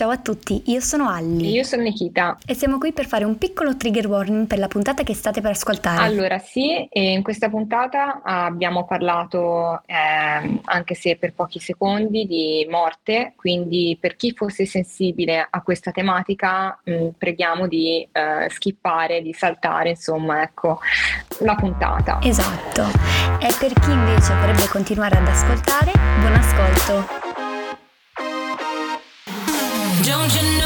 Ciao a tutti, io sono Alli. Io sono Nikita. E siamo qui per fare un piccolo trigger warning per la puntata che state per ascoltare. Allora, sì, in questa puntata abbiamo parlato, eh, anche se per pochi secondi, di morte, quindi per chi fosse sensibile a questa tematica, mh, preghiamo di eh, skippare, di saltare, insomma, ecco, la puntata. Esatto. E per chi invece vorrebbe continuare ad ascoltare, buon ascolto. Don't you know?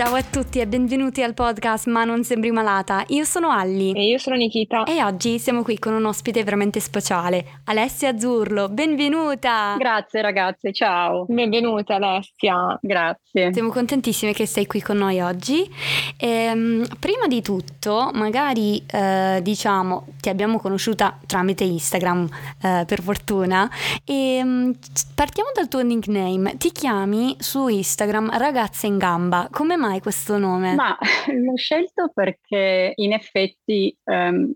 Ciao a tutti e benvenuti al podcast Ma non sembri malata. Io sono Alli. E io sono Nikita. E oggi siamo qui con un ospite veramente speciale, Alessia Azzurlo. Benvenuta! Grazie ragazze, ciao. Benvenuta Alessia. Grazie. Siamo contentissime che sei qui con noi oggi. Ehm, prima di tutto, magari eh, diciamo, ti abbiamo conosciuta tramite Instagram, eh, per fortuna, e mm, partiamo dal tuo nickname. Ti chiami su Instagram Ragazza in Gamba. Come mai? Mai questo nome? Ma l'ho scelto perché in effetti ehm,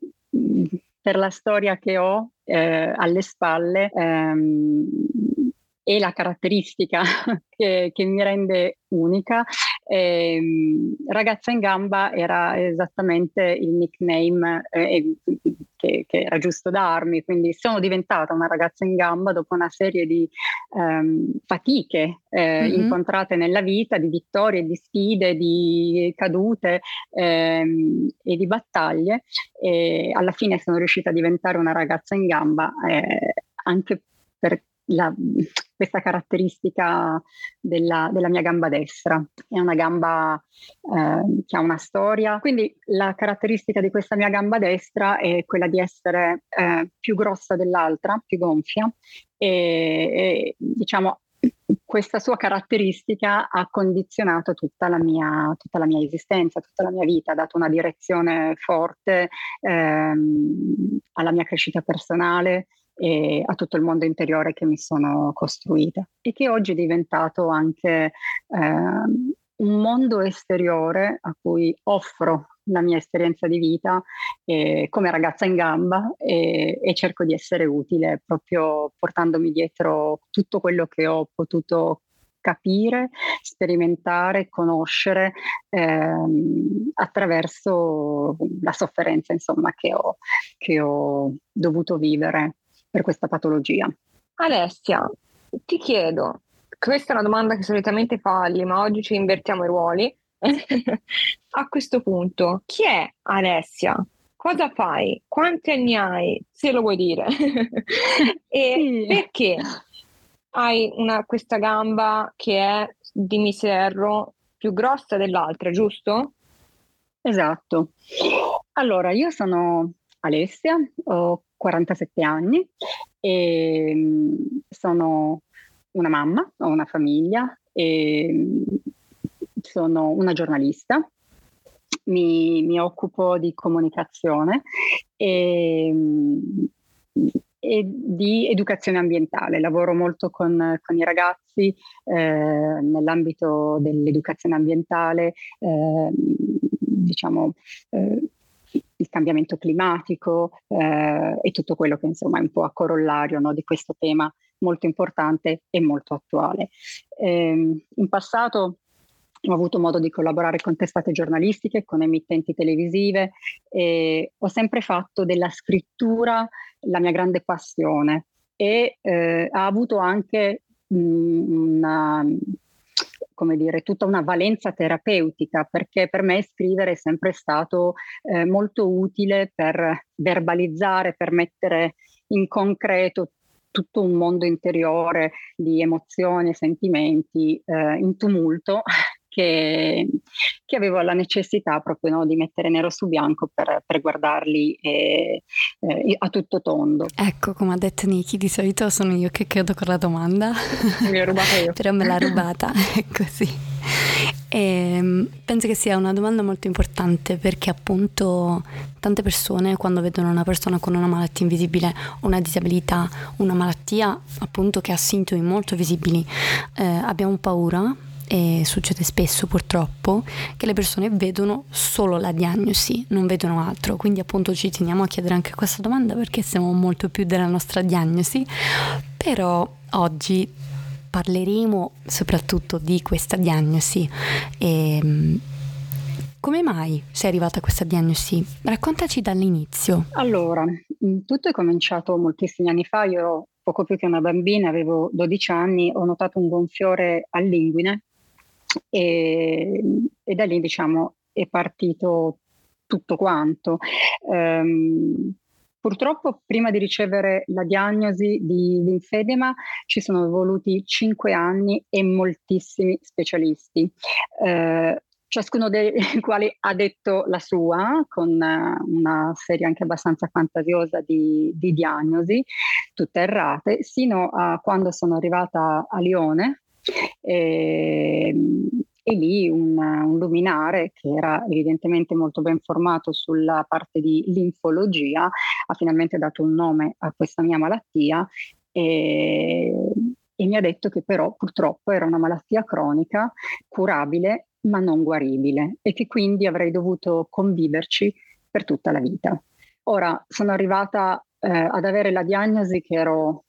per la storia che ho eh, alle spalle ehm, e la caratteristica che, che mi rende unica. E, ehm, Ragazza in gamba era esattamente il nickname eh, che, che, era giusto darmi, quindi sono diventata una ragazza in gamba dopo una serie di ehm, fatiche eh, mm-hmm. incontrate nella vita, di vittorie, di sfide, di cadute ehm, e di battaglie. E alla fine sono riuscita a diventare una ragazza in gamba eh, anche per la, questa caratteristica della, della, mia gamba destra. È una gamba eh, che ha una storia, quindi la caratteristica di questa mia gamba destra è quella di essere eh, più grossa dell'altra, più gonfia. E, e diciamo questa sua caratteristica ha condizionato tutta la, mia, tutta la, mia, esistenza, tutta la mia vita, ha dato una direzione forte ehm, alla mia crescita personale, e a tutto il mondo interiore che mi sono costruita e che oggi è diventato anche eh, un mondo esteriore a cui offro la mia esperienza di vita eh, come ragazza in gamba e, e, cerco di essere utile proprio portandomi dietro tutto quello che ho potuto capire, sperimentare, conoscere ehm, attraverso la sofferenza insomma, che, ho, che ho dovuto vivere per questa patologia. Alessia, ti chiedo, questa è una domanda che solitamente falli, ma oggi ci invertiamo i ruoli. A questo punto, chi è Alessia? Cosa fai? Quanti anni hai? Se lo vuoi dire. e sì. perché hai una, questa gamba che è di miserro più grossa dell'altra, giusto? Esatto. Allora, io sono Alessia, ho 47 anni e mm, sono una mamma, ho una famiglia e mm, sono una giornalista. Mi, mi occupo di comunicazione e, mm, e, di educazione ambientale. Lavoro molto con, con i ragazzi eh, nell'ambito dell'educazione ambientale, eh, diciamo, eh, il cambiamento climatico eh, e tutto quello che insomma è un po' a corollario no, di questo tema molto importante e molto attuale. Eh, in passato ho avuto modo di collaborare con testate giornalistiche, con emittenti televisive e ho sempre fatto della scrittura la mia grande passione e eh, ha avuto anche mh, una come dire, tutta una valenza terapeutica, perché per me scrivere è sempre stato eh, molto utile per verbalizzare, per mettere in concreto tutto un mondo interiore di emozioni e sentimenti eh, in tumulto che, che, avevo la necessità proprio no, di mettere nero su bianco per, per guardarli eh, eh, a tutto tondo. Ecco, come ha detto Niki, di solito sono io che chiedo con la domanda. Mi l'ho rubata io. Però me l'ha rubata, è così. E ehm, penso che sia una domanda molto importante perché appunto tante persone quando vedono una persona con una malattia invisibile, una disabilità, una malattia appunto che ha sintomi molto visibili, eh, abbiamo paura e succede spesso purtroppo che le persone vedono solo la diagnosi, non vedono altro. Quindi appunto ci teniamo a chiedere anche questa domanda perché siamo molto più della nostra diagnosi, però oggi parleremo soprattutto di questa diagnosi. E, ehm, come mai sei arrivata a questa diagnosi? Raccontaci dall'inizio. Allora, tutto è cominciato moltissimi anni fa, io poco più che una bambina, avevo 12 anni, ho notato un gonfiore all'inguine e, e da lì diciamo è partito tutto quanto. Um, Purtroppo prima di ricevere la diagnosi di linfedema ci sono voluti cinque anni e moltissimi specialisti. Eh, ciascuno dei quali ha detto la sua, con una serie anche abbastanza fantasiosa di, di diagnosi, tutte errate, sino a quando sono arrivata a Lione. E, ehm, e lì un, un, luminare che era evidentemente molto ben formato sulla parte di linfologia ha finalmente dato un nome a questa mia malattia e, e mi ha detto che però purtroppo era una malattia cronica, curabile ma non guaribile e che quindi avrei dovuto conviverci per tutta la vita. Ora sono arrivata eh, ad avere la diagnosi che ero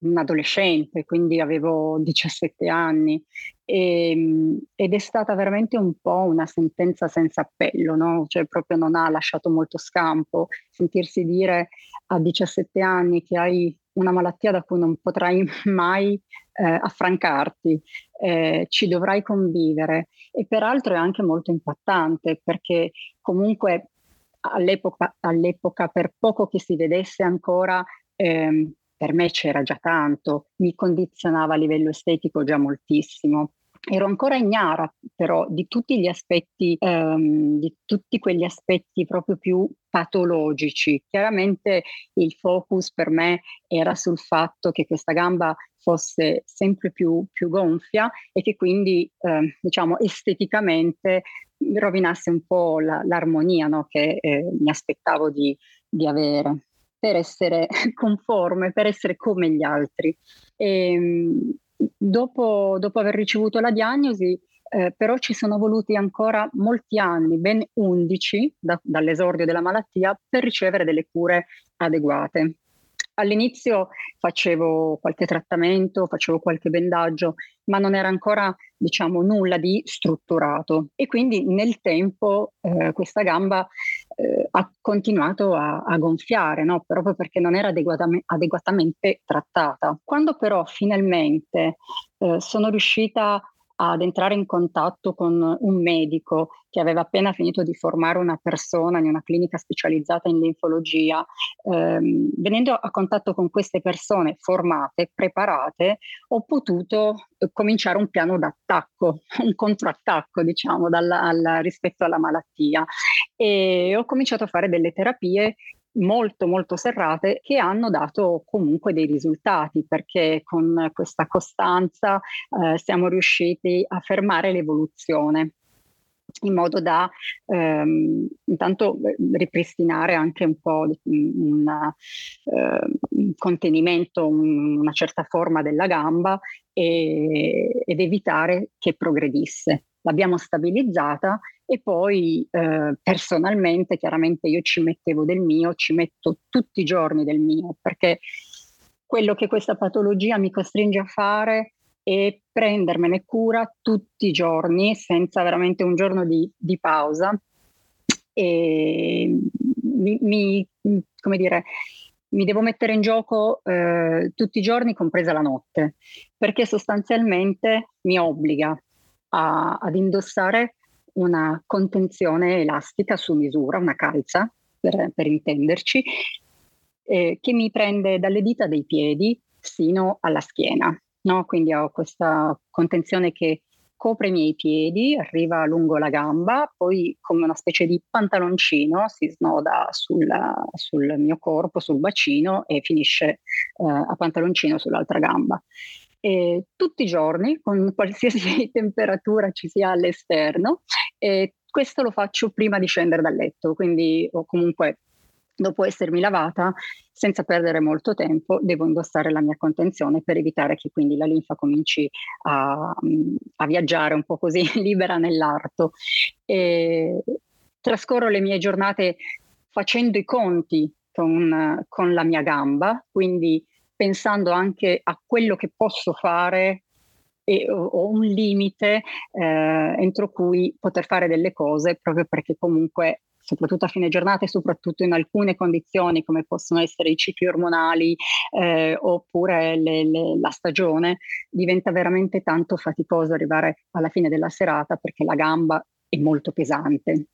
un adolescente, quindi avevo 17 anni. E, ehm, ed è stata veramente un po' una sentenza senza appello, no? cioè proprio non ha lasciato molto scampo. Sentirsi dire a 17 anni che hai una malattia da cui non potrai mai eh, affrancarti, eh, ci dovrai convivere. E peraltro è anche molto impattante perché comunque all'epoca, all'epoca per poco che si vedesse ancora eh, per me c'era già tanto, mi condizionava a livello estetico già moltissimo. Ero ancora ignara però di tutti gli aspetti, ehm, di tutti quegli aspetti proprio più patologici. Chiaramente il focus per me era sul fatto che questa gamba fosse sempre più, più gonfia e che quindi eh, diciamo esteticamente rovinasse un po' la, l'armonia no? che eh, mi aspettavo di, di avere per essere conforme, per essere come gli altri. E, ehm, dopo, dopo aver ricevuto la diagnosi, eh, però ci sono voluti ancora molti anni, ben 11 da, dall'esordio della malattia, per ricevere delle cure adeguate. All'inizio facevo qualche trattamento, facevo qualche bendaggio, ma non era ancora, diciamo, nulla di strutturato. E quindi nel tempo eh, questa gamba eh, ha continuato a, a gonfiare, no? proprio perché non era adeguatamente, adeguatamente trattata. Quando però finalmente eh, sono riuscita ad entrare in contatto con un medico che aveva appena finito di formare una persona in una clinica specializzata in linfologia. Ehm, venendo a contatto con queste persone formate, preparate, ho potuto eh, cominciare un piano d'attacco, un controattacco, diciamo, dalla, alla, rispetto alla malattia. E ho cominciato a fare delle terapie molto molto serrate che hanno dato comunque dei risultati perché con questa costanza eh, siamo riusciti a fermare l'evoluzione in modo da ehm, intanto eh, ripristinare anche un po' un eh, contenimento, un, una certa forma della gamba e, ed evitare che progredisse. L'abbiamo stabilizzata e poi eh, personalmente chiaramente io ci mettevo del mio, ci metto tutti i giorni del mio, perché quello che questa patologia mi costringe a fare è prendermene cura tutti i giorni senza veramente un giorno di, di pausa. E mi, mi, come dire, mi devo mettere in gioco eh, tutti i giorni, compresa la notte, perché sostanzialmente mi obbliga a, ad indossare una contenzione elastica su misura, una calza per, per intenderci, eh, che mi prende dalle dita dei piedi sino alla schiena. No? Quindi ho questa contenzione che copre i miei piedi, arriva lungo la gamba, poi come una specie di pantaloncino si snoda sul, sul mio corpo, sul bacino e finisce eh, a pantaloncino sull'altra gamba. E tutti i giorni con qualsiasi temperatura ci sia all'esterno e questo lo faccio prima di scendere dal letto, quindi o comunque dopo essermi lavata, senza perdere molto tempo, devo indossare la mia contenzione per evitare che quindi la linfa cominci a, a viaggiare un po' così libera nell'arto. E trascorro le mie giornate facendo i conti con, con la mia gamba, quindi pensando anche a quello che posso fare e ho un limite eh, entro cui poter fare delle cose proprio perché comunque soprattutto a fine giornata e soprattutto in alcune condizioni come possono essere i cicli ormonali eh, oppure le, le, la stagione, diventa veramente tanto faticoso arrivare alla fine della serata perché la gamba è molto pesante.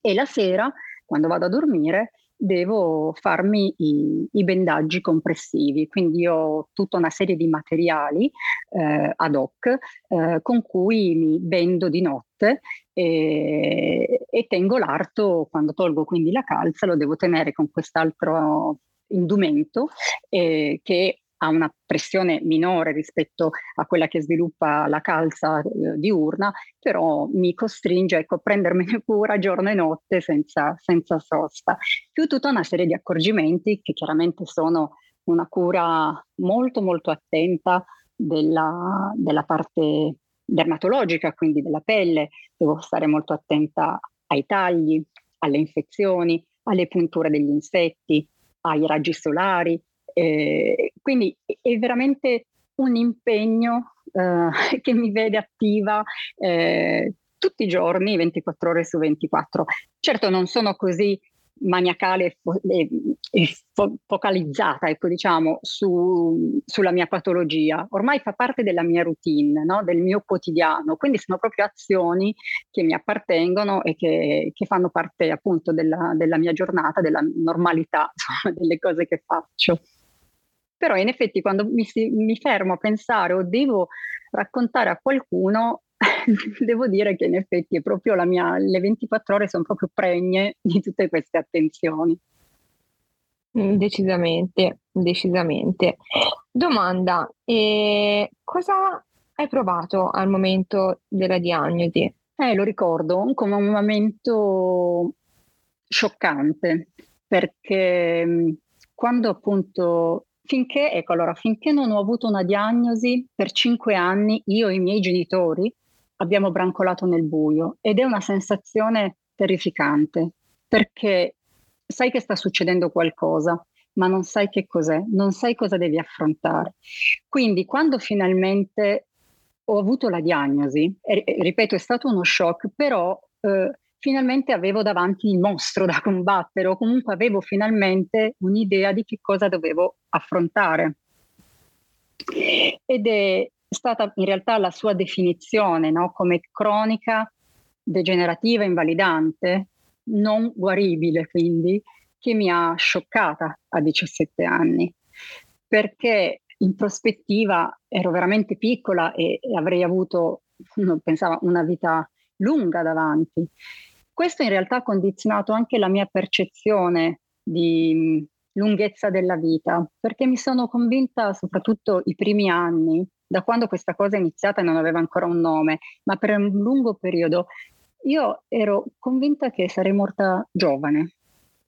E la sera, quando vado a dormire, devo farmi i, i, bendaggi compressivi, quindi ho tutta una serie di materiali eh, ad hoc eh, con cui mi bendo di notte e, e tengo l'arto, quando tolgo quindi la calza lo devo tenere con quest'altro indumento eh, che ha una pressione minore rispetto a quella che sviluppa la calza eh, diurna, però mi costringe ecco, a prendermene cura giorno e notte senza, senza sosta. Più tutta una serie di accorgimenti che chiaramente sono una cura molto molto attenta della, della parte dermatologica, quindi della pelle, devo stare molto attenta ai tagli, alle infezioni, alle punture degli insetti, ai raggi solari, eh, quindi è veramente un impegno eh, che mi vede attiva eh, tutti i giorni, 24 ore su 24. Certo non sono così maniacale e, e fo- focalizzata, ecco, diciamo, su, sulla mia patologia. Ormai fa parte della mia routine, no? del mio quotidiano, quindi sono proprio azioni che mi appartengono e che, che fanno parte appunto della, della, mia giornata, della normalità, insomma, delle cose che faccio. Però in effetti quando mi, mi fermo a pensare o devo raccontare a qualcuno, devo dire che in effetti è proprio la mia, le 24 ore sono proprio pregne di tutte queste attenzioni. Mm, decisamente, decisamente. Domanda, eh, cosa hai provato al momento della diagnosi? Eh, lo ricordo come un momento scioccante, perché mm, quando appunto Finché, ecco, allora, finché non ho avuto una diagnosi, per cinque anni io e i miei genitori abbiamo brancolato nel buio ed è una sensazione terrificante perché sai che sta succedendo qualcosa, ma non sai che cos'è, non sai cosa devi affrontare. Quindi quando finalmente ho avuto la diagnosi, ripeto, è stato uno shock, però eh, finalmente avevo davanti il mostro da combattere o comunque avevo finalmente un'idea di che cosa dovevo affrontare. Ed è stata in realtà la sua definizione no? come cronica degenerativa invalidante, non guaribile quindi, che mi ha scioccata a 17 anni, perché in prospettiva ero veramente piccola e, e avrei avuto, pensavo, una vita lunga davanti. Questo in realtà ha condizionato anche la mia percezione di lunghezza della vita, perché mi sono convinta, soprattutto i primi anni, da quando questa cosa è iniziata e non aveva ancora un nome, ma per un lungo periodo, io ero convinta che sarei morta giovane.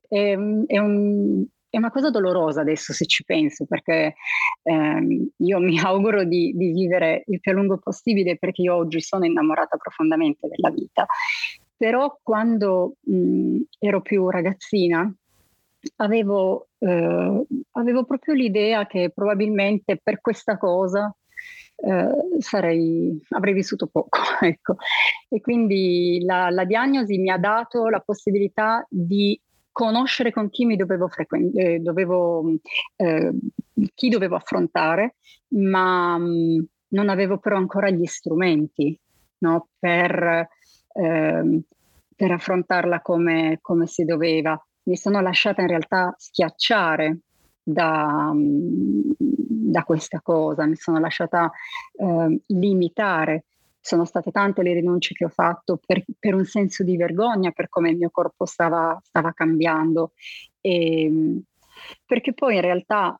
È, è, un, è una cosa dolorosa adesso se ci penso, perché ehm, io mi auguro di, di, vivere il più a lungo possibile perché io oggi sono innamorata profondamente della vita però quando mh, ero più ragazzina avevo, eh, avevo, proprio l'idea che probabilmente per questa cosa eh, sarei, avrei vissuto poco. Ecco. E quindi la, la, diagnosi mi ha dato la possibilità di conoscere con chi mi dovevo frequentare, eh, dovevo, eh, chi dovevo affrontare, ma mh, non avevo però ancora gli strumenti no, per ehm, per affrontarla come, come, si doveva. Mi sono lasciata in realtà schiacciare da, da questa cosa, mi sono lasciata eh, limitare. Sono state tante le rinunce che ho fatto per, per un senso di vergogna per come il mio corpo stava, stava cambiando. E, perché poi in realtà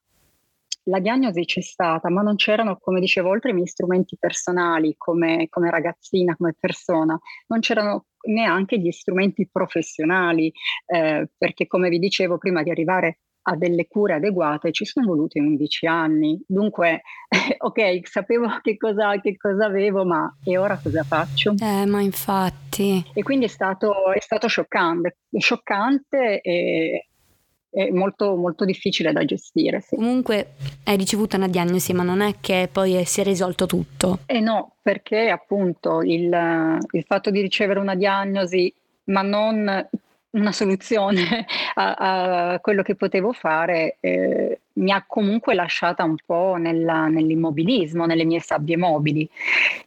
la diagnosi c'è stata, ma non c'erano, come dicevo, oltre i miei strumenti personali come, come ragazzina, come persona, non c'erano neanche gli strumenti professionali, eh, perché come vi dicevo prima di arrivare a delle cure adeguate ci sono voluti 11 anni. Dunque, ok, sapevo che cosa, che cosa avevo, ma e ora cosa faccio? Eh, ma infatti. E quindi è stato, è stato scioccante, scioccante e è molto, molto difficile da gestire. Sì. Comunque hai ricevuto una diagnosi, ma non è che poi si è risolto tutto. Eh no, perché appunto il, il fatto di ricevere una diagnosi, ma non una soluzione a, a, quello che potevo fare eh, mi ha comunque lasciata un po' nella, nell'immobilismo, nelle mie sabbie mobili.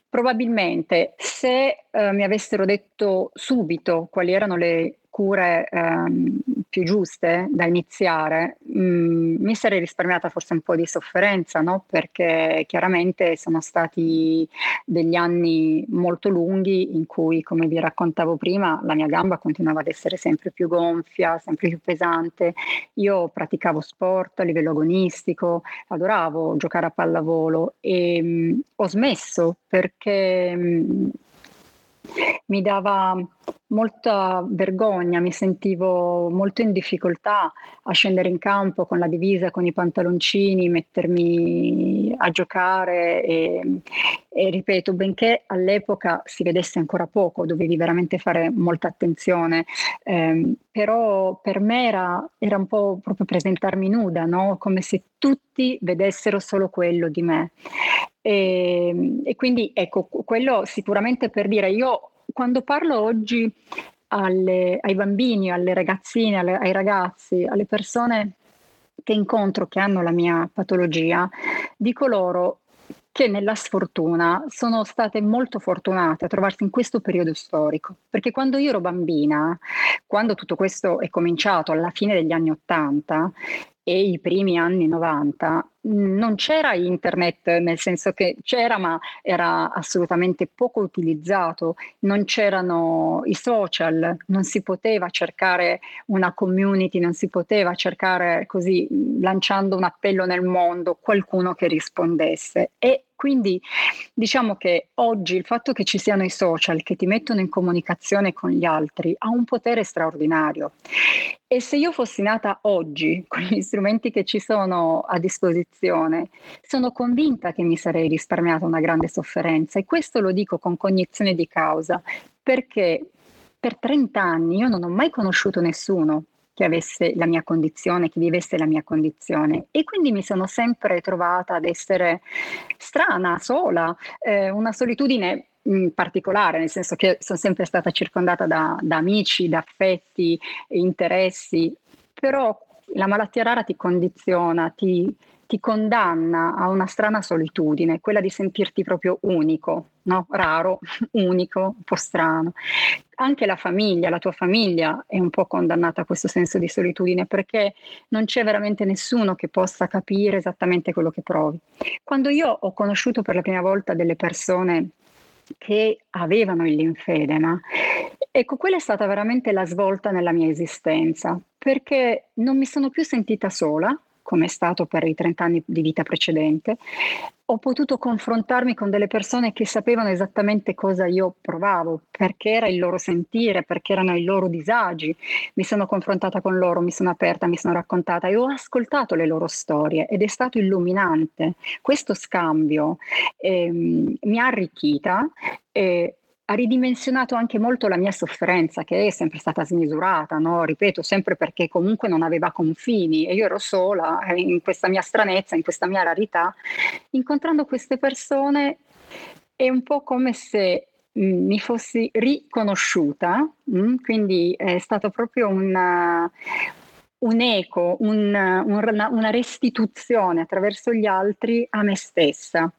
Probabilmente se eh, mi avessero detto subito quali erano le cure ehm, più giuste da iniziare, mh, mm, mi sarei risparmiata forse un po' di sofferenza, no? perché chiaramente sono stati degli anni molto lunghi in cui, come vi raccontavo prima, la mia gamba continuava ad essere sempre più gonfia, sempre più pesante. Io praticavo sport a livello agonistico, adoravo giocare a pallavolo e mh, mm, ho smesso perché... Mh, mm, mi dava molta vergogna, mi sentivo molto in difficoltà a scendere in campo con la divisa, con i pantaloncini, mettermi a giocare e, e ripeto, benché all'epoca si vedesse ancora poco, dovevi veramente fare molta attenzione, ehm, però per me era, era, un po' proprio presentarmi nuda, no? come se tutti vedessero solo quello di me. E, e quindi ecco, quello sicuramente per dire io quando parlo oggi alle, ai bambini, alle ragazzine, alle, ai ragazzi, alle persone che incontro che hanno la mia patologia, dico loro che nella sfortuna sono state molto fortunate a trovarsi in questo periodo storico, perché quando io ero bambina, quando tutto questo è cominciato alla fine degli anni Ottanta, e i primi anni 90 non c'era internet, nel senso che c'era ma era assolutamente poco utilizzato, non c'erano i social, non si poteva cercare una community, non si poteva cercare così lanciando un appello nel mondo qualcuno che rispondesse. E quindi diciamo che oggi il fatto che ci siano i social che ti mettono in comunicazione con gli altri ha un potere straordinario. E se io fossi nata oggi con gli strumenti che ci sono a disposizione, sono convinta che mi sarei risparmiata una grande sofferenza e questo lo dico con cognizione di causa, perché per 30 anni io non ho mai conosciuto nessuno che avesse la mia condizione, che vivesse la mia condizione. E quindi mi sono sempre trovata ad essere strana, sola, eh, una solitudine particolare, nel senso che sono sempre stata circondata da, da amici, da affetti, interessi, però la malattia rara ti condiziona, ti, ti condanna a una strana solitudine, quella di sentirti proprio unico, no? raro, unico, un po' strano. Anche la famiglia, la tua famiglia è un po' condannata a questo senso di solitudine perché non c'è veramente nessuno che possa capire esattamente quello che provi. Quando io ho conosciuto per la prima volta delle persone che avevano il linfedema, ecco, quella è stata veramente la svolta nella mia esistenza, perché non mi sono più sentita sola, come è stato per i 30 anni di vita precedente, ho potuto confrontarmi con delle persone che sapevano esattamente cosa io provavo, perché era il loro sentire, perché erano i loro disagi. Mi sono confrontata con loro, mi sono aperta, mi sono raccontata e ho ascoltato le loro storie ed è stato illuminante. Questo scambio ehm, mi ha arricchita. E ha ridimensionato anche molto la mia sofferenza, che è sempre stata smisurata, no? ripeto, sempre perché comunque non aveva confini e io ero sola eh, in questa mia stranezza, in questa mia rarità. Incontrando queste persone è un po' come se mm, mi fossi riconosciuta? Mm, quindi è stato proprio una, un eco, un, un, una restituzione attraverso gli altri a me stessa.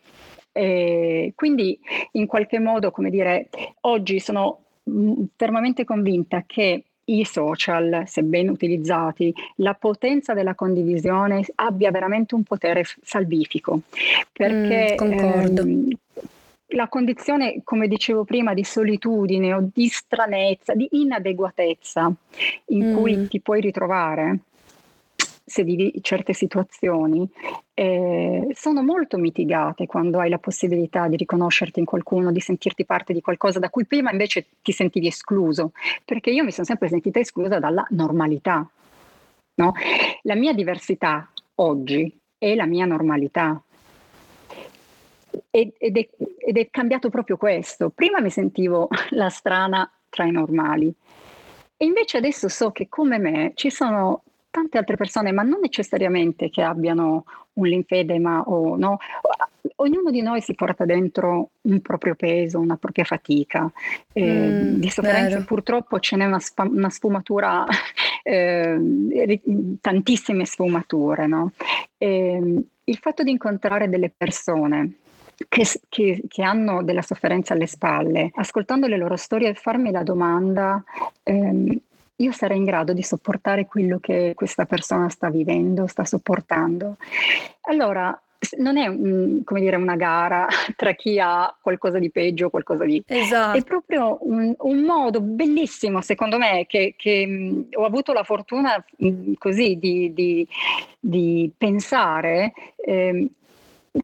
E quindi in qualche modo, come dire, oggi sono mm, fermamente convinta che i social, se ben utilizzati, la potenza della condivisione abbia veramente un potere salvifico. Perché mm, ehm, la condizione, come dicevo prima, di solitudine o di stranezza, di inadeguatezza in mm. cui ti puoi ritrovare, vivi certe situazioni, eh, sono molto mitigate quando hai la possibilità di riconoscerti in qualcuno, di sentirti parte di qualcosa da cui prima invece ti sentivi escluso, perché io mi sono sempre sentita esclusa dalla normalità. No? La mia diversità oggi è la mia normalità. Ed è, ed è cambiato proprio questo. Prima mi sentivo la strana tra i normali. E invece adesso so che come me ci sono tante altre persone, ma non necessariamente che abbiano un linfedema o no. Ognuno di noi si porta dentro un proprio peso, una propria fatica. Eh, mm, di sofferenza purtroppo ce n'è una, spa- una sfumatura, eh, tantissime sfumature. No? Eh, il fatto di incontrare delle persone che, che, che, hanno della sofferenza alle spalle, ascoltando le loro storie e farmi la domanda, ehm, io sarei in grado di sopportare quello che questa persona sta vivendo, sta sopportando. Allora, non è come dire, una gara tra chi ha qualcosa di peggio o qualcosa di... Esatto. È proprio un, un modo bellissimo, secondo me, che, che ho avuto la fortuna così di, di, di pensare. Eh,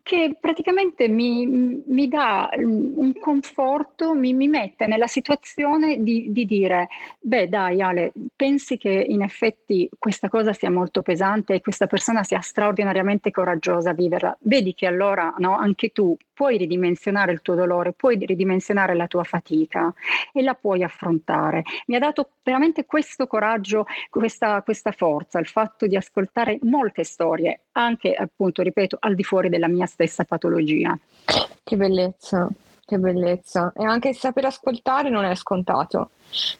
che praticamente mi, mi dà un conforto, mi, mi, mette nella situazione di, di, dire, beh dai Ale, pensi che in effetti questa cosa sia molto pesante e questa persona sia straordinariamente coraggiosa a viverla, vedi che allora no, anche tu puoi ridimensionare il tuo dolore, puoi ridimensionare la tua fatica e la puoi affrontare. Mi ha dato veramente questo coraggio, questa, questa forza, il fatto di ascoltare molte storie, anche appunto, ripeto, al di fuori della mia stessa patologia. Che bellezza, che bellezza. E anche saper ascoltare non è scontato,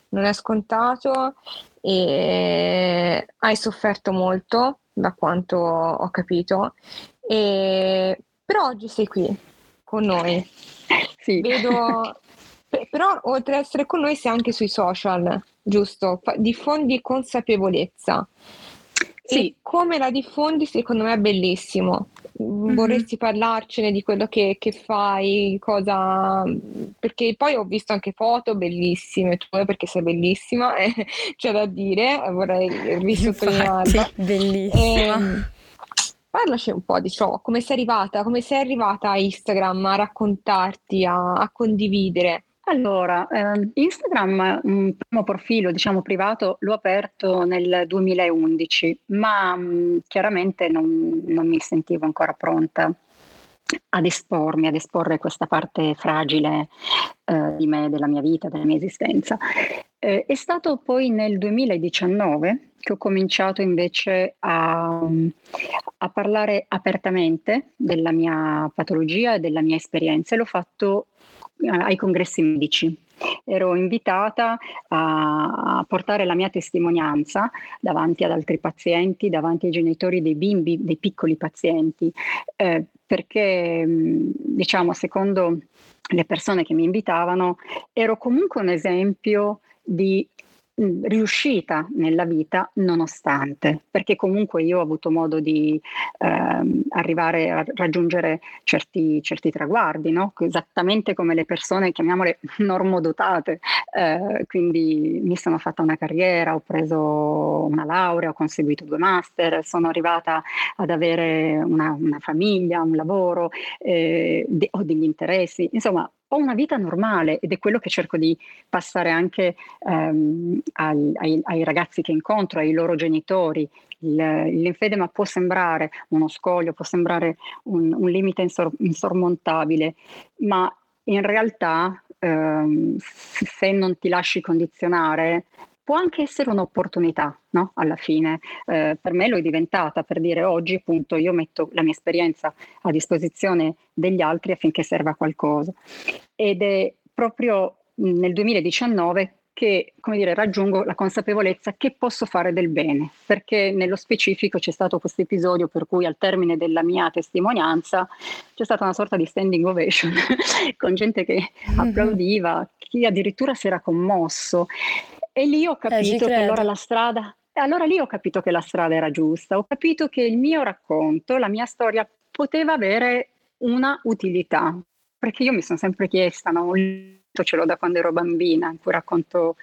non è scontato e hai sofferto molto da quanto ho capito, e... però oggi sei qui con noi. Sì. Vedo, però oltre ad essere con noi sei anche sui social, giusto? diffondi consapevolezza. Sì. E come la diffondi secondo me è bellissimo. Mm-hmm. Vorresti parlarcene di quello che, che, fai, cosa... Perché poi ho visto anche foto bellissime tue, perché sei bellissima, eh, c'è da dire, vorrei risottolinearlo. Bellissima. E, Parlaci un po' di ciò, come sei arrivata, come sei arrivata a Instagram a raccontarti, a, a condividere. Allora, eh, Instagram, un primo profilo, diciamo privato, l'ho aperto nel 2011, ma mh, mm, chiaramente non, non, mi sentivo ancora pronta ad espormi, ad esporre questa parte fragile eh, di me, della mia vita, della mia esistenza. Eh, è stato poi nel 2019 che ho cominciato invece a, a, parlare apertamente della mia patologia e della mia esperienza e l'ho fatto eh, ai congressi medici. Ero invitata a, portare la mia testimonianza davanti ad altri pazienti, davanti ai genitori dei bimbi, dei piccoli pazienti, eh, perché diciamo secondo le persone che mi invitavano ero comunque un esempio di riuscita nella vita nonostante, perché comunque io ho avuto modo di ehm, arrivare a raggiungere certi, certi traguardi, no? esattamente come le persone, chiamiamole normodotate, eh, quindi mi sono fatta una carriera, ho preso una laurea, ho conseguito due master, sono arrivata ad avere una, una famiglia, un lavoro, eh, de- ho degli interessi, insomma ho una vita normale ed è quello che cerco di passare anche ehm, ai, ai, ai, ragazzi che incontro, ai loro genitori. Il, l'infedema può sembrare uno scoglio, può sembrare un, un limite insor- insormontabile, ma in realtà ehm, se non ti lasci condizionare può anche essere un'opportunità, no? Alla fine, eh, per me lo è diventata, per dire oggi appunto io metto la mia esperienza a disposizione degli altri affinché serva a qualcosa. Ed è proprio nel 2019 che come dire, raggiungo la consapevolezza che posso fare del bene, perché nello specifico c'è stato questo episodio per cui al termine della mia testimonianza c'è stata una sorta di standing ovation con gente che mm-hmm. applaudiva, chi addirittura si era commosso e lì ho eh, capito eh, che allora la strada, allora lì ho capito che la strada era giusta, ho capito che il mio racconto, la mia storia poteva avere una utilità, perché io mi sono sempre chiesta, no? ce l'ho da quando ero bambina, in cui racconto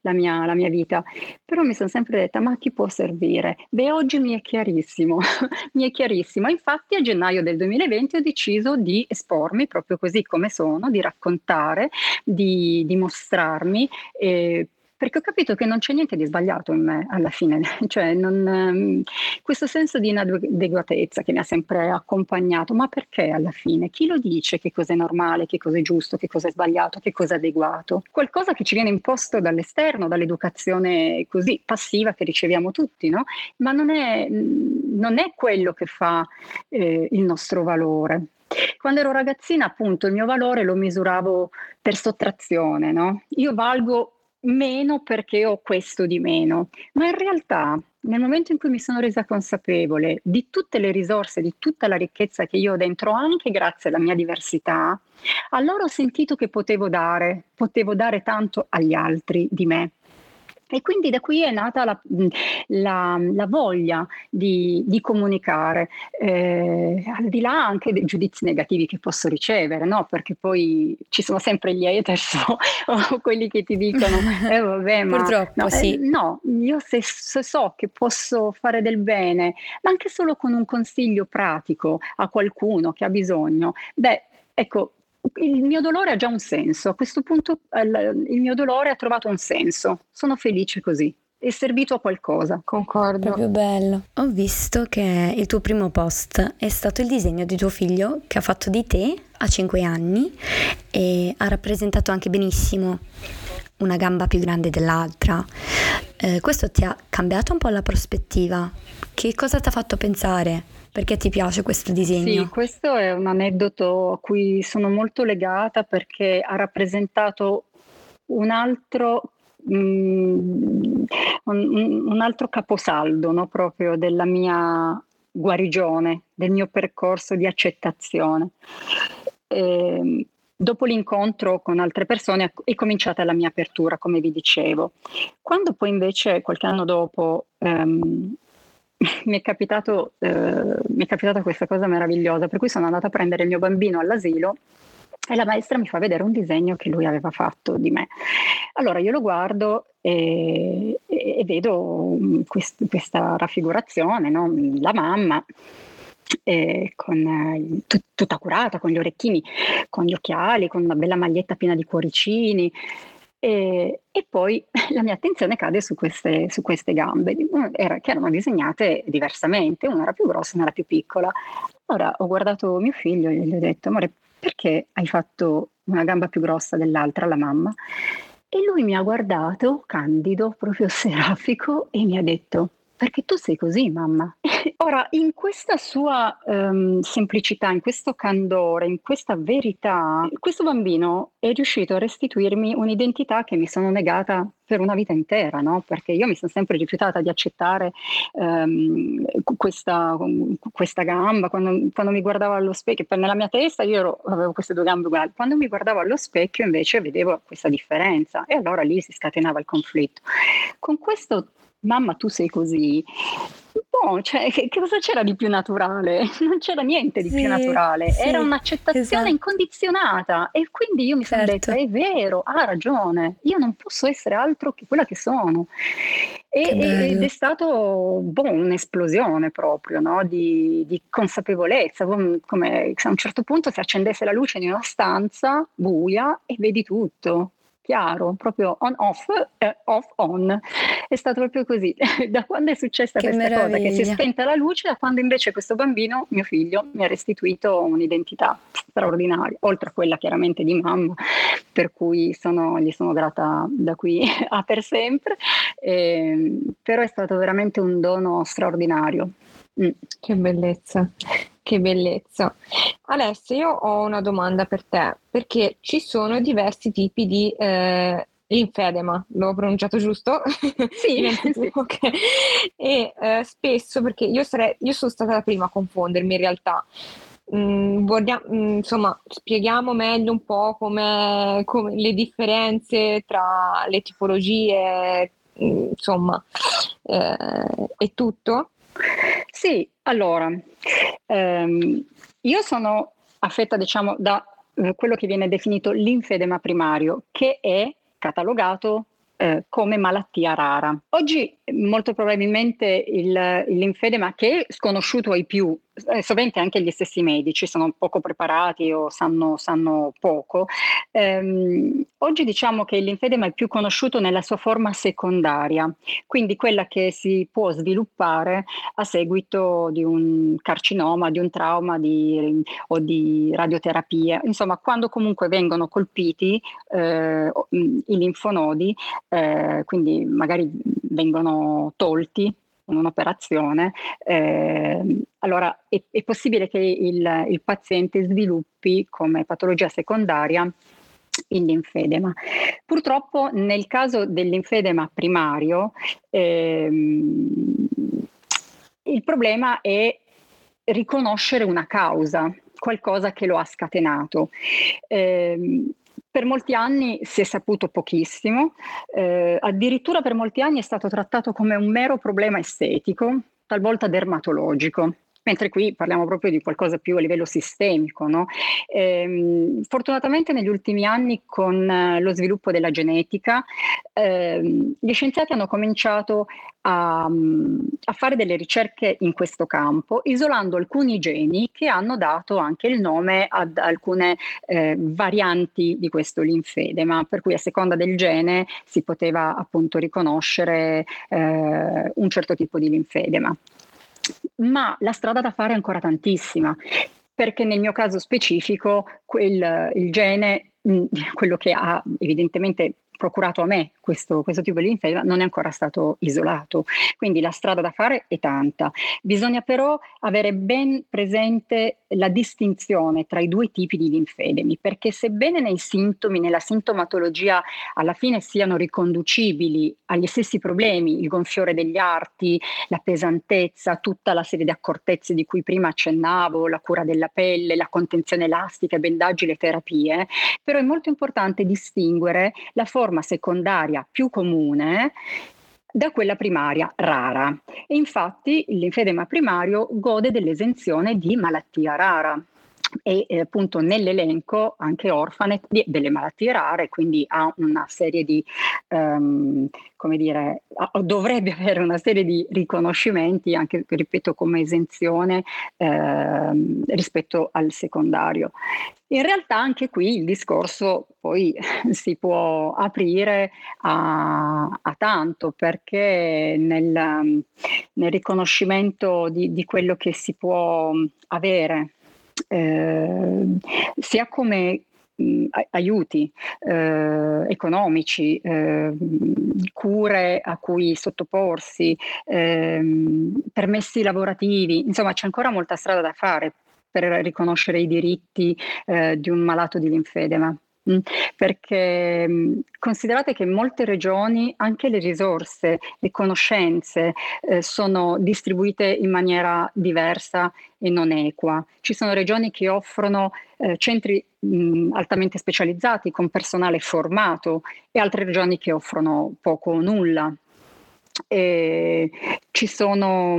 la mia, la mia vita, però mi sono sempre detta ma a chi può servire? Beh oggi mi è chiarissimo, mi è chiarissimo, infatti a gennaio del 2020 ho deciso di espormi proprio così come sono, di raccontare, di, mostrarmi. Eh, perché ho capito che non c'è niente di sbagliato in me alla fine, cioè non, um, questo senso di inadeguatezza che mi ha sempre accompagnato, ma perché alla fine? Chi lo dice che cosa è normale, che cosa è giusto, che cosa è sbagliato, che cosa è adeguato? Qualcosa che ci viene imposto dall'esterno, dall'educazione così passiva che riceviamo tutti, no? Ma non è, non è quello che fa eh, il nostro valore. Quando ero ragazzina, appunto, il mio valore lo misuravo per sottrazione, no? Io valgo meno perché ho questo di meno, ma in realtà nel momento in cui mi sono resa consapevole di tutte le risorse, di tutta la ricchezza che io ho dentro, anche grazie alla mia diversità, allora ho sentito che potevo dare, potevo dare tanto agli altri di me. E quindi da qui è nata la, la, la voglia di, di comunicare, eh, al di là anche dei giudizi negativi che posso ricevere, no? perché poi ci sono sempre gli haters o, o quelli che ti dicono, eh, vabbè, ma Purtroppo, no, sì. eh, no, io se, se so che posso fare del bene, ma anche solo con un consiglio pratico a qualcuno che ha bisogno, beh, ecco, il mio dolore ha già un senso, a questo punto il mio dolore ha trovato un senso, sono felice così. È servito a qualcosa. Concordo. Proprio bello. Ho visto che il tuo primo post è stato il disegno di tuo figlio che ha fatto di te a 5 anni e ha rappresentato anche benissimo una gamba più grande dell'altra. Eh, questo ti ha cambiato un po' la prospettiva? Che cosa ti ha fatto pensare? Perché ti piace questo disegno? Sì, questo è un aneddoto a cui sono molto legata perché ha rappresentato un altro mm, un, un, altro caposaldo no? proprio della mia guarigione, del mio percorso di accettazione. E, ehm, dopo l'incontro con altre persone è cominciata la mia apertura, come vi dicevo. Quando poi invece qualche anno dopo ehm, mi è, capitato, eh, mi è capitata questa cosa meravigliosa, per cui sono andata a prendere il mio bambino all'asilo e la maestra mi fa vedere un disegno che lui aveva fatto di me. Allora io lo guardo e, e vedo quest, questa raffigurazione, no? la mamma eh, con, tut, tutta curata, con gli orecchini, con gli occhiali, con una bella maglietta piena di cuoricini, e, e, poi la mia attenzione cade su queste, su queste gambe, era, che erano disegnate diversamente, una era più grossa, una era più piccola. Allora ho guardato mio figlio e gli ho detto, amore, perché hai fatto una gamba più grossa dell'altra, la mamma? E lui mi ha guardato, candido, proprio serafico, e mi ha detto, perché tu sei così, mamma. Ora, in questa sua um, semplicità, in questo candore, in questa verità, questo bambino è riuscito a restituirmi un'identità che mi sono negata per una vita intera, no? perché io mi sono sempre rifiutata di accettare um, questa, questa, gamba, quando, quando, mi guardavo allo specchio, nella mia testa io ero, avevo queste due gambe uguali, quando mi guardavo allo specchio invece vedevo questa differenza e allora lì si scatenava il conflitto. Con questo mamma tu sei così, No, cioè, che, che, cosa c'era di più naturale? Non c'era niente di sì, più naturale, sì, era un'accettazione esatto. incondizionata e quindi io mi certo. sono detta, è vero, ha ragione, io non posso essere altro che quella che sono. E, ed è stato boh, un'esplosione proprio no? di, di, consapevolezza, come se a un certo punto si accendesse la luce in una stanza buia e vedi tutto chiaro, proprio on off, eh, off on. È stato proprio così. da quando è successa che questa meraviglia. cosa, che si è spenta la luce, da quando invece questo bambino, mio figlio, mi ha restituito un'identità straordinaria, oltre a quella chiaramente di mamma, per cui sono, gli sono grata da qui a per sempre. Eh, però è stato veramente un dono straordinario. Mm. Che bellezza. Che bellezza. Alessia, io ho una domanda per te, perché ci sono diversi tipi di eh, linfedema, l'ho pronunciato giusto? Sì, sì. Okay. E eh, spesso, perché io, sarei, io sono stata la prima a confondermi in realtà, Mm, vogliamo, mm, insomma, spieghiamo meglio un po' come, come le differenze tra le tipologie, mm, insomma, eh, e tutto? Sì, allora, ehm, io sono affetta, diciamo, da quello che viene definito linfedema primario, che è catalogato eh, come malattia rara. Oggi molto probabilmente il, il linfedema, che è sconosciuto ai più, eh, sovente anche gli stessi medici sono poco preparati o sanno, sanno poco, ehm, oggi diciamo che il linfedema è più conosciuto nella sua forma secondaria, quindi quella che si può sviluppare a seguito di un carcinoma, di un trauma di, o di radioterapia, insomma quando comunque vengono colpiti eh, i linfonodi, eh, quindi magari vengono tolti in un'operazione, eh, allora è, è, possibile che il, il, paziente sviluppi come patologia secondaria il linfedema. Purtroppo nel caso del linfedema primario ehm, il problema è riconoscere una causa, qualcosa che lo ha scatenato. Eh, per molti anni si è saputo pochissimo, eh, addirittura per molti anni è stato trattato come un mero problema estetico, talvolta dermatologico mentre qui parliamo proprio di qualcosa più a livello sistemico. No? Ehm, fortunatamente negli ultimi anni con eh, lo sviluppo della genetica ehm, gli scienziati hanno cominciato a, a, fare delle ricerche in questo campo, isolando alcuni geni che hanno dato anche il nome ad alcune eh, varianti di questo linfedema, per cui a seconda del gene si poteva appunto riconoscere eh, un certo tipo di linfedema. Ma la strada da fare è ancora tantissima, perché nel mio caso specifico quel, il gene, mm, quello che ha evidentemente procurato a me questo, questo tipo di linfedema non è ancora stato isolato. Quindi la strada da fare è tanta. Bisogna però avere ben presente la distinzione tra i due tipi di linfedemi, perché sebbene nei sintomi, nella sintomatologia alla fine siano riconducibili agli stessi problemi, il gonfiore degli arti, la pesantezza, tutta la serie di accortezze di cui prima accennavo, la cura della pelle, la contenzione elastica, i bendaggi, le terapie, però è molto importante distinguere la forma secondaria più comune da quella primaria rara. E infatti linfedema primario gode dell'esenzione di malattia rara e eh, appunto nell'elenco anche Orfanet di, delle malattie rare, quindi ha una serie di, um, come dire, dovrebbe avere una serie di riconoscimenti, anche ripeto come esenzione eh, rispetto al secondario. In realtà anche qui il discorso poi si può aprire a, a tanto perché nel, nel riconoscimento di, di quello che si può avere eh, sia come aiuti eh, economici, eh, cure a cui sottoporsi, ehm, permessi lavorativi, insomma c'è ancora molta strada da fare per riconoscere i diritti eh, di un malato di linfedema. Mm, perché mm, considerate che in molte regioni anche le risorse, le conoscenze eh, sono distribuite in maniera diversa e non equa. Ci sono regioni che offrono eh, centri mh, mm, altamente specializzati con personale formato e altre regioni che offrono poco o nulla. E ci sono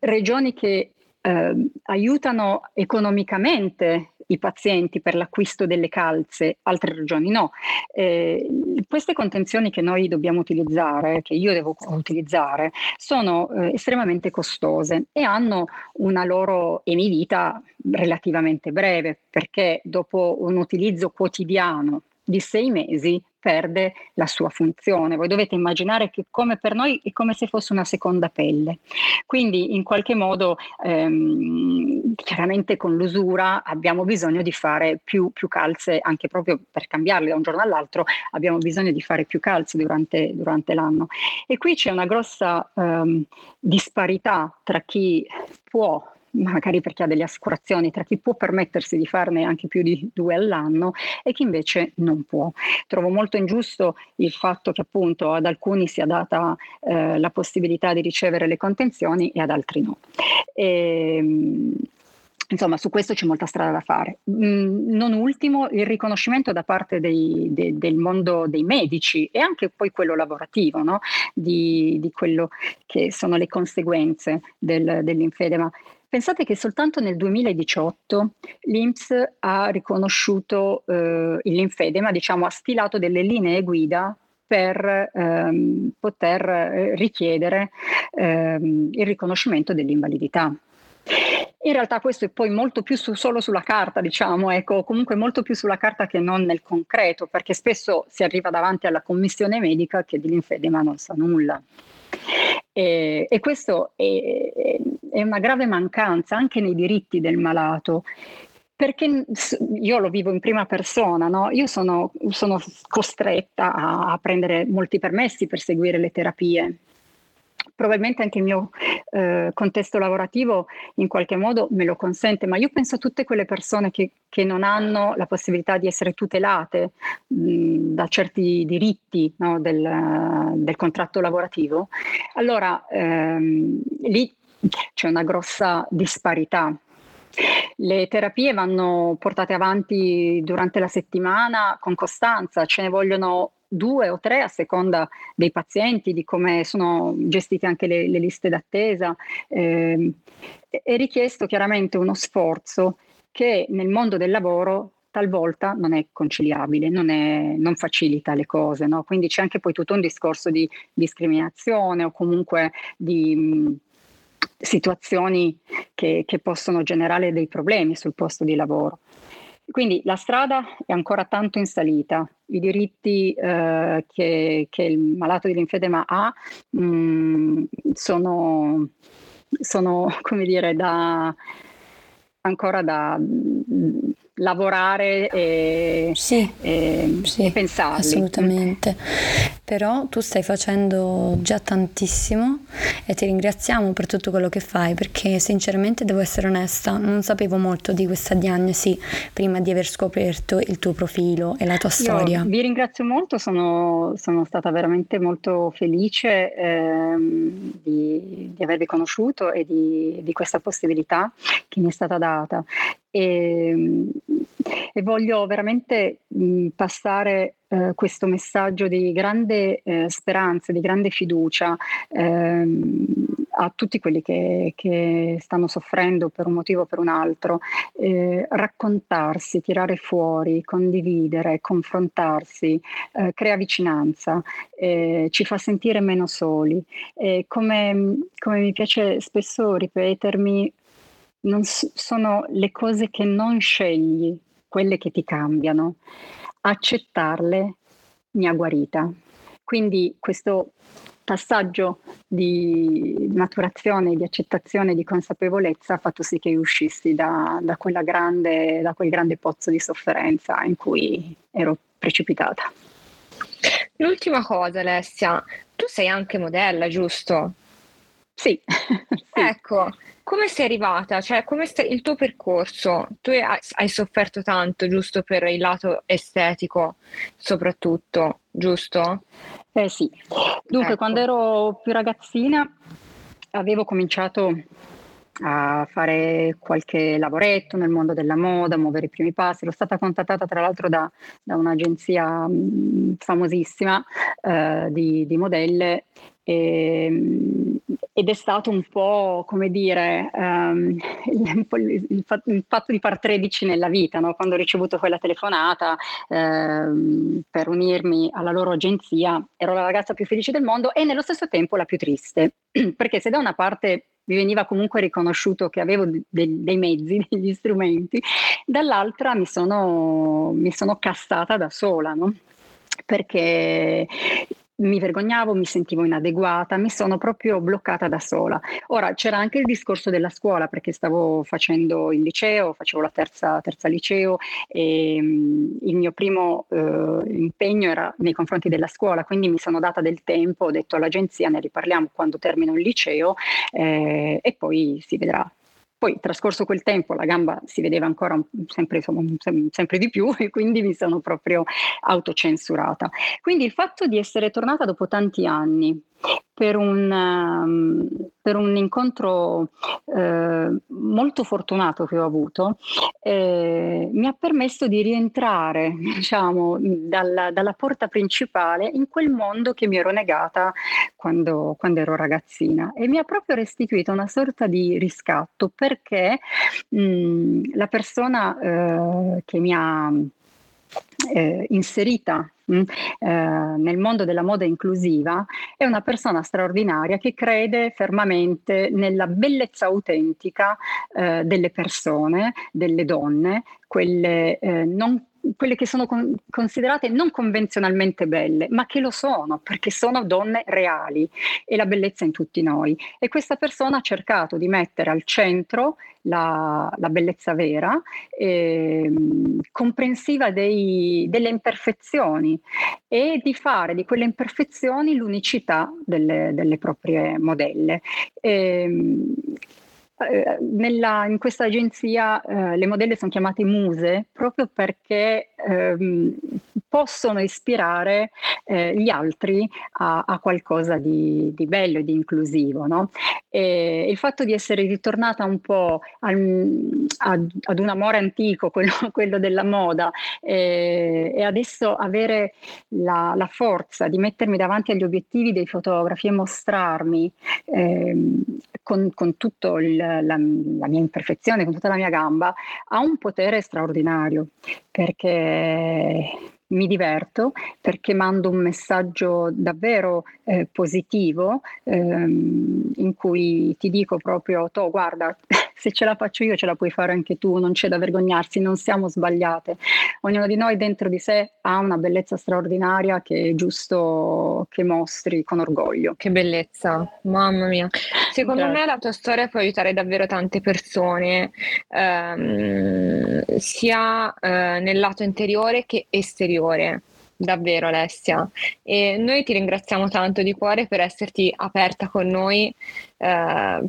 regioni che eh, aiutano economicamente i pazienti per l'acquisto delle calze, altre regioni no. Eh, queste contenzioni che noi dobbiamo utilizzare, che io devo utilizzare, sono eh, estremamente costose e hanno una loro emivita relativamente breve, perché dopo un utilizzo quotidiano di sei mesi perde la sua funzione. Voi dovete immaginare che come per noi è come se fosse una seconda pelle. Quindi in qualche modo, ehm, chiaramente con l'usura abbiamo bisogno di fare più, più, calze, anche proprio per cambiarle da un giorno all'altro, abbiamo bisogno di fare più calze durante, durante l'anno. E qui c'è una grossa ehm, disparità tra chi può magari perché ha delle assicurazioni, tra chi può permettersi di farne anche più di due all'anno e chi invece non può. Trovo molto ingiusto il fatto che appunto ad alcuni sia data eh, la possibilità di ricevere le contenzioni e ad altri no. E, ehm, Insomma, su questo c'è molta strada da fare. Mm, non ultimo, il riconoscimento da parte dei, de, del mondo dei medici e anche poi quello lavorativo, no? di, di quello che sono le conseguenze del, dell'infedema. Pensate che soltanto nel 2018 l'INPS ha riconosciuto eh, il linfedema, diciamo, ha stilato delle linee guida per ehm, poter eh, richiedere ehm, il riconoscimento dell'invalidità. In realtà questo è poi molto più su, solo sulla carta, diciamo, ecco, comunque molto più sulla carta che non nel concreto, perché spesso si arriva davanti alla commissione medica che di linfedema non sa nulla. E, e questo è, è una grave mancanza anche nei diritti del malato. Perché io lo vivo in prima persona, no? io sono, sono costretta a, a, prendere molti permessi per seguire le terapie. Probabilmente anche il mio eh, contesto lavorativo in qualche modo me lo consente, ma io penso a tutte quelle persone che, che non hanno la possibilità di essere tutelate mh, da certi diritti no, del, del, contratto lavorativo, allora ehm, lì c'è una grossa disparità. Le terapie vanno portate avanti durante la settimana con costanza, ce ne vogliono due o tre a seconda dei pazienti, di come sono gestite anche le, le liste d'attesa. Eh, è richiesto chiaramente uno sforzo che nel mondo del lavoro talvolta non è conciliabile, non, è, non facilita le cose, no? quindi c'è anche poi tutto un discorso di discriminazione o comunque di situazioni che, che possono generare dei problemi sul posto di lavoro. Quindi la strada è ancora tanto in salita, i diritti eh, che, che, il malato di linfedema ha mh, mm, sono, sono, come dire, da, ancora da, lavorare e, sì, e, sì, pensarli. Assolutamente. Però tu stai facendo già tantissimo e ti ringraziamo per tutto quello che fai perché sinceramente devo essere onesta, non sapevo molto di questa diagnosi prima di aver scoperto il tuo profilo e la tua storia. Io vi ringrazio molto, sono, sono stata veramente molto felice ehm, di, di, avervi conosciuto e di, di questa possibilità che mi è stata data. E, e voglio veramente mh, passare eh, questo messaggio di grande eh, speranza, di grande fiducia ehm, a tutti quelli che, che, stanno soffrendo per un motivo o per un altro. Eh, raccontarsi, tirare fuori, condividere, confrontarsi, eh, crea vicinanza, eh, ci fa sentire meno soli. come, come mi piace spesso ripetermi, non sono le cose che non scegli, quelle che ti cambiano. Accettarle mi ha guarita. Quindi questo passaggio di maturazione, di accettazione, di consapevolezza ha fatto sì che io uscissi da, da, grande, da quel grande pozzo di sofferenza in cui ero precipitata. L'ultima cosa, Alessia, tu sei anche modella, giusto? Sì. sì. Ecco, come sei arrivata? Cioè, come stai, il tuo percorso? Tu hai, hai, sofferto tanto, giusto, per il lato estetico, soprattutto, giusto? Eh sì. Dunque, ecco. quando ero più ragazzina avevo cominciato a fare qualche lavoretto nel mondo della moda, a muovere i primi passi. Ero stata contattata tra l'altro da, da un'agenzia mh, famosissima eh, di, di, modelle e, ehm, ed è stato un po', come dire, um, il, il, il, fatto di far 13 nella vita, no? quando ho ricevuto quella telefonata um, per unirmi alla loro agenzia, ero la ragazza più felice del mondo e nello stesso tempo la più triste, perché se da una parte mi veniva comunque riconosciuto che avevo de- dei mezzi, degli strumenti, dall'altra mi sono, mi sono cassata da sola, no? perché mi vergognavo, mi sentivo inadeguata, mi sono proprio bloccata da sola. Ora c'era anche il discorso della scuola perché stavo facendo il liceo, facevo la terza, terza liceo e um, il mio primo uh, impegno era nei confronti della scuola, quindi mi sono data del tempo, ho detto all'agenzia ne riparliamo quando termino il liceo eh, e poi si vedrà. Poi trascorso quel tempo la gamba si vedeva ancora sempre, insomma, sempre di più e quindi mi sono proprio autocensurata. Quindi il fatto di essere tornata dopo tanti anni per un, um, per un incontro eh, molto fortunato che ho avuto, eh, mi ha permesso di rientrare diciamo, dalla, dalla, porta principale in quel mondo che mi ero negata quando, quando, ero ragazzina. E mi ha proprio restituito una sorta di riscatto perché mh, la persona eh, che mi ha eh, inserita mh, eh, nel mondo della moda inclusiva è una persona straordinaria che crede fermamente nella bellezza autentica eh, delle persone, delle donne, quelle eh, non quelle che sono con- considerate non convenzionalmente belle, ma che lo sono, perché sono donne reali e la bellezza in tutti noi. E questa persona ha cercato di mettere al centro la, la bellezza vera, eh, comprensiva dei, delle imperfezioni e di fare di quelle imperfezioni l'unicità delle, delle proprie modelle. E, eh, nella, in questa agenzia eh, le modelle sono chiamate muse proprio perché ehm, possono ispirare eh, gli altri a, a qualcosa di, di, bello e di inclusivo. No? Il fatto di essere ritornata un po' al, ad, ad, un amore antico, quello, quello della moda, e, e adesso avere la, la, forza di mettermi davanti agli obiettivi dei fotografi e mostrarmi ehm, con, con la, la mia imperfezione, con tutta la mia gamba, ha un potere straordinario perché mi diverto perché mando un messaggio davvero eh, positivo ehm, in cui ti dico proprio, to guarda, se ce la faccio io ce la puoi fare anche tu, non c'è da vergognarsi, non siamo sbagliate. Ognuno di noi dentro di sé ha una bellezza straordinaria che è giusto che mostri con orgoglio. Che bellezza, mamma mia. Secondo Grazie. me la tua storia può aiutare davvero tante persone, ehm, sia eh, nel lato interiore che esteriore davvero Alessia e noi ti ringraziamo tanto di cuore per esserti aperta con noi eh,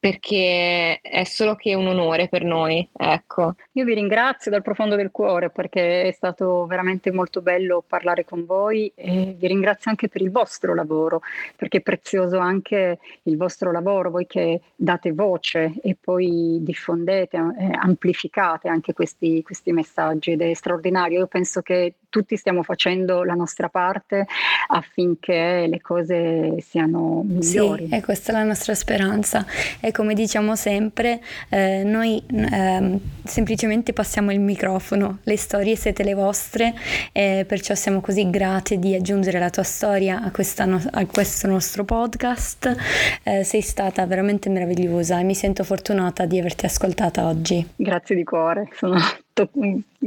perché è solo che un onore per noi, ecco. Io vi ringrazio dal profondo del cuore perché è stato veramente molto bello parlare con voi e vi ringrazio anche per il vostro lavoro, perché è prezioso anche il vostro lavoro, voi che date voce e poi diffondete, eh, amplificate anche questi, questi messaggi ed è straordinario. Io penso che tutti stiamo facendo la nostra parte affinché le cose siano migliori. Sì, e questa è la nostra speranza. E come diciamo sempre, eh, noi eh, semplicemente passiamo il microfono, le storie siete le vostre, e perciò siamo così grati di aggiungere la tua storia a, no- a questo nostro podcast. Eh, sei stata veramente meravigliosa e mi sento fortunata di averti ascoltata oggi. Grazie di cuore, sono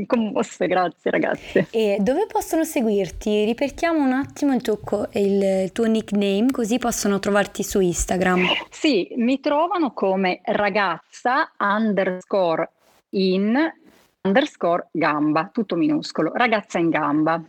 commosse, grazie ragazze. E dove possono seguirti? Ripetiamo un attimo il tuo, il tuo, nickname così possono trovarti su Instagram. Sì, mi trovano come ragazza underscore in underscore gamba, tutto minuscolo, ragazza in gamba.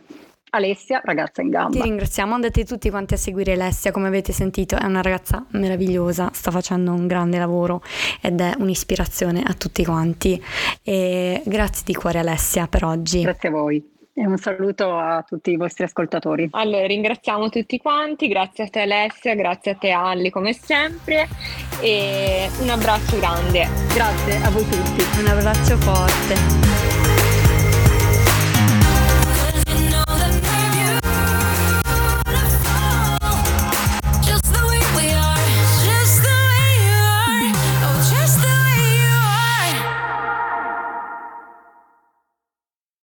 Alessia, ragazza in gamba. Ti ringraziamo, andate tutti quanti a seguire Alessia, come avete sentito è una ragazza meravigliosa, sta facendo un grande lavoro ed è un'ispirazione a tutti quanti. E grazie di cuore Alessia per oggi. Grazie a voi. E un saluto a tutti i vostri ascoltatori. Allora, ringraziamo tutti quanti, grazie a te Alessia, grazie a te Alli come sempre e un abbraccio grande. Grazie a voi tutti. Un abbraccio forte.